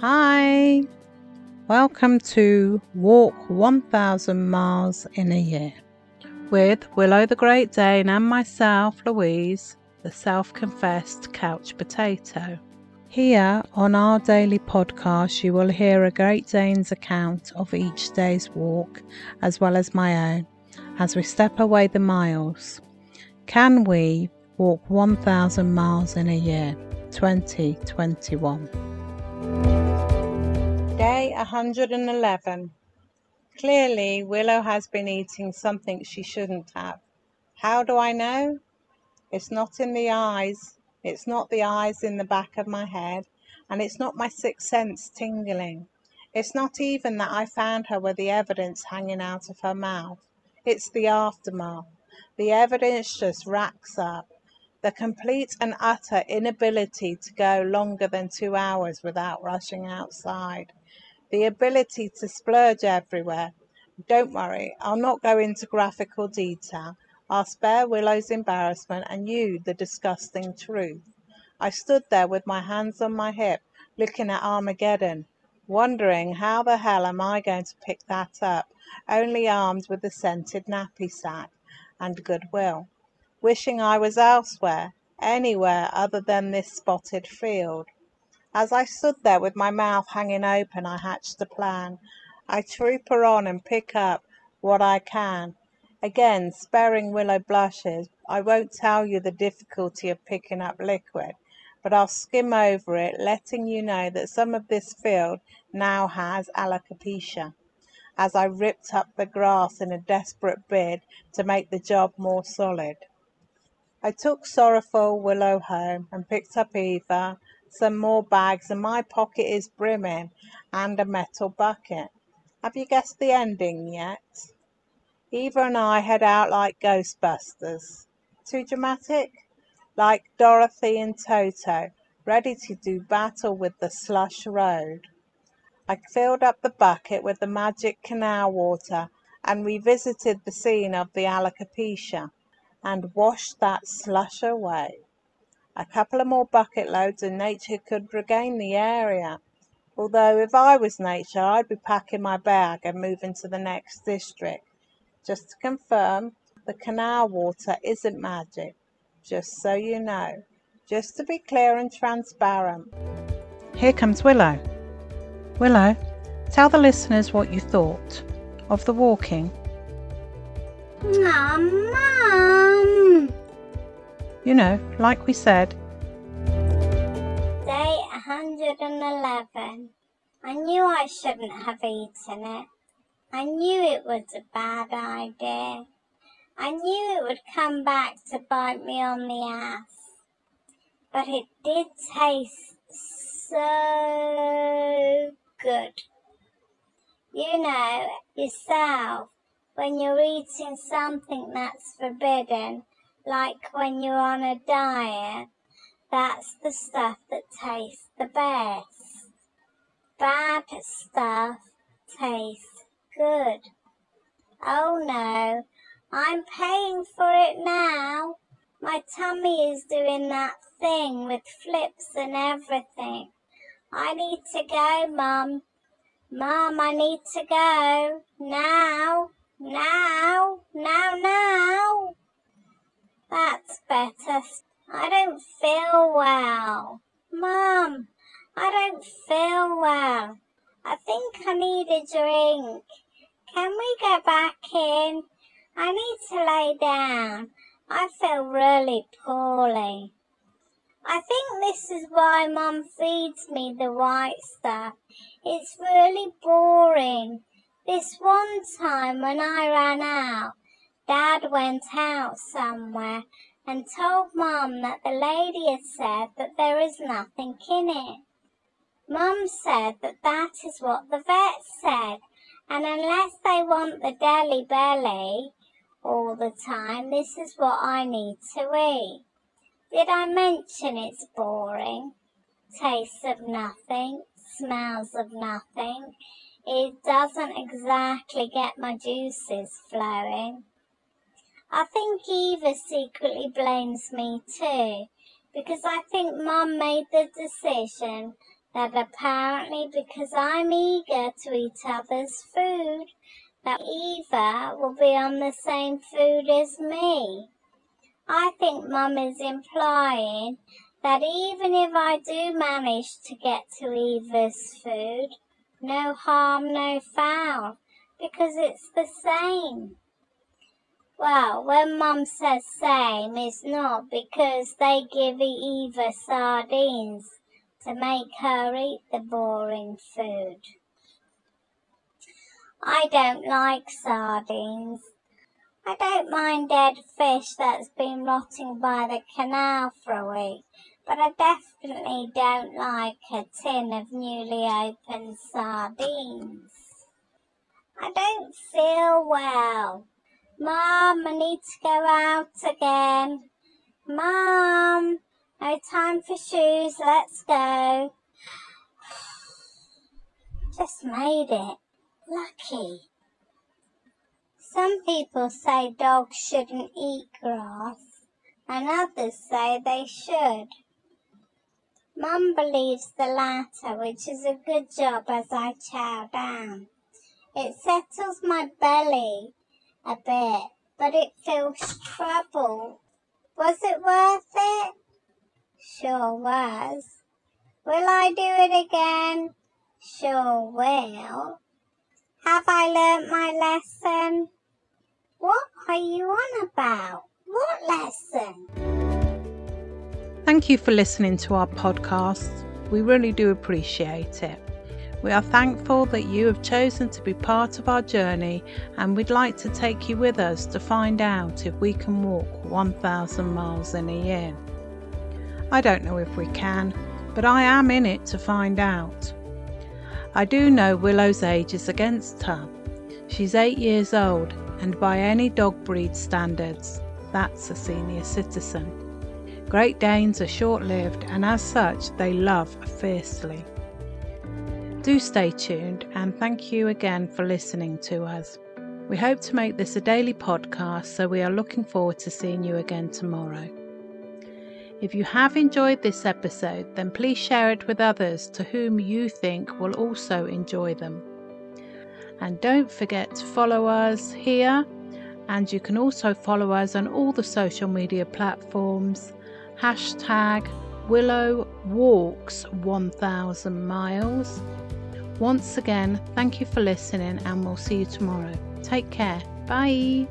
Hi, welcome to Walk 1000 Miles in a Year with Willow the Great Dane and myself, Louise, the self confessed couch potato. Here on our daily podcast, you will hear a Great Dane's account of each day's walk as well as my own as we step away the miles. Can we walk 1000 miles in a year? 2021. Day 111. Clearly, Willow has been eating something she shouldn't have. How do I know? It's not in the eyes, it's not the eyes in the back of my head, and it's not my sixth sense tingling. It's not even that I found her with the evidence hanging out of her mouth. It's the aftermath. The evidence just racks up. The complete and utter inability to go longer than two hours without rushing outside the ability to splurge everywhere. Don't worry, I'll not go into graphical detail. I'll spare Willow's embarrassment and you the disgusting truth. I stood there with my hands on my hip, looking at Armageddon, wondering how the hell am I going to pick that up, only armed with a scented nappy sack and goodwill, wishing I was elsewhere, anywhere other than this spotted field. As I stood there with my mouth hanging open, I hatched a plan. I troop her on and pick up what I can. Again, sparing Willow blushes, I won't tell you the difficulty of picking up liquid, but I'll skim over it, letting you know that some of this field now has alopecia, as I ripped up the grass in a desperate bid to make the job more solid. I took sorrowful Willow home and picked up Eva some more bags, and my pocket is brimming, and a metal bucket. Have you guessed the ending yet? Eva and I head out like Ghostbusters. Too dramatic? Like Dorothy and Toto, ready to do battle with the slush road. I filled up the bucket with the magic canal water and revisited the scene of the alopecia and washed that slush away. A couple of more bucket loads and Nature could regain the area. Although if I was Nature I'd be packing my bag and moving to the next district. Just to confirm, the canal water isn't magic, just so you know. Just to be clear and transparent. Here comes Willow. Willow, tell the listeners what you thought of the walking. Mum. You know, like we said. Day 111. I knew I shouldn't have eaten it. I knew it was a bad idea. I knew it would come back to bite me on the ass. But it did taste so good. You know yourself, when you're eating something that's forbidden, like when you're on a diet, that's the stuff that tastes the best. Bad stuff tastes good. Oh no, I'm paying for it now. My tummy is doing that thing with flips and everything. I need to go, Mum. Mum, I need to go. Now, now, now, now. That's better. I don't feel well. Mum, I don't feel well. I think I need a drink. Can we go back in? I need to lay down. I feel really poorly. I think this is why Mum feeds me the white stuff. It's really boring. This one time when I ran out, Dad went out somewhere and told Mum that the lady had said that there is nothing in it. Mum said that that is what the vet said, and unless they want the Delhi belly all the time, this is what I need to eat. Did I mention it's boring? Tastes of nothing, smells of nothing. It doesn't exactly get my juices flowing. I think Eva secretly blames me too, because I think Mum made the decision that apparently because I'm eager to eat others' food, that Eva will be on the same food as me. I think Mum is implying that even if I do manage to get to Eva's food, no harm, no foul, because it's the same. Well, when Mum says same, it's not because they give Eva sardines to make her eat the boring food. I don't like sardines. I don't mind dead fish that's been rotting by the canal for a week, but I definitely don't like a tin of newly opened sardines. I don't feel well. Mom, I need to go out again. Mom, no time for shoes, let's go. Just made it. Lucky. Some people say dogs shouldn't eat grass, and others say they should. Mum believes the latter, which is a good job as I chow down. It settles my belly a bit, but it feels troubled. Was it worth it? Sure was. Will I do it again? Sure will. Have I learnt my lesson? What are you on about? What lesson? Thank you for listening to our podcast. We really do appreciate it. We are thankful that you have chosen to be part of our journey and we'd like to take you with us to find out if we can walk 1,000 miles in a year. I don't know if we can, but I am in it to find out. I do know Willow's age is against her. She's eight years old and by any dog breed standards, that's a senior citizen. Great Danes are short lived and as such they love fiercely. Do stay tuned and thank you again for listening to us. We hope to make this a daily podcast, so we are looking forward to seeing you again tomorrow. If you have enjoyed this episode, then please share it with others to whom you think will also enjoy them. And don't forget to follow us here. And you can also follow us on all the social media platforms. Hashtag Willow Walks 1000 Miles. Once again, thank you for listening, and we'll see you tomorrow. Take care. Bye.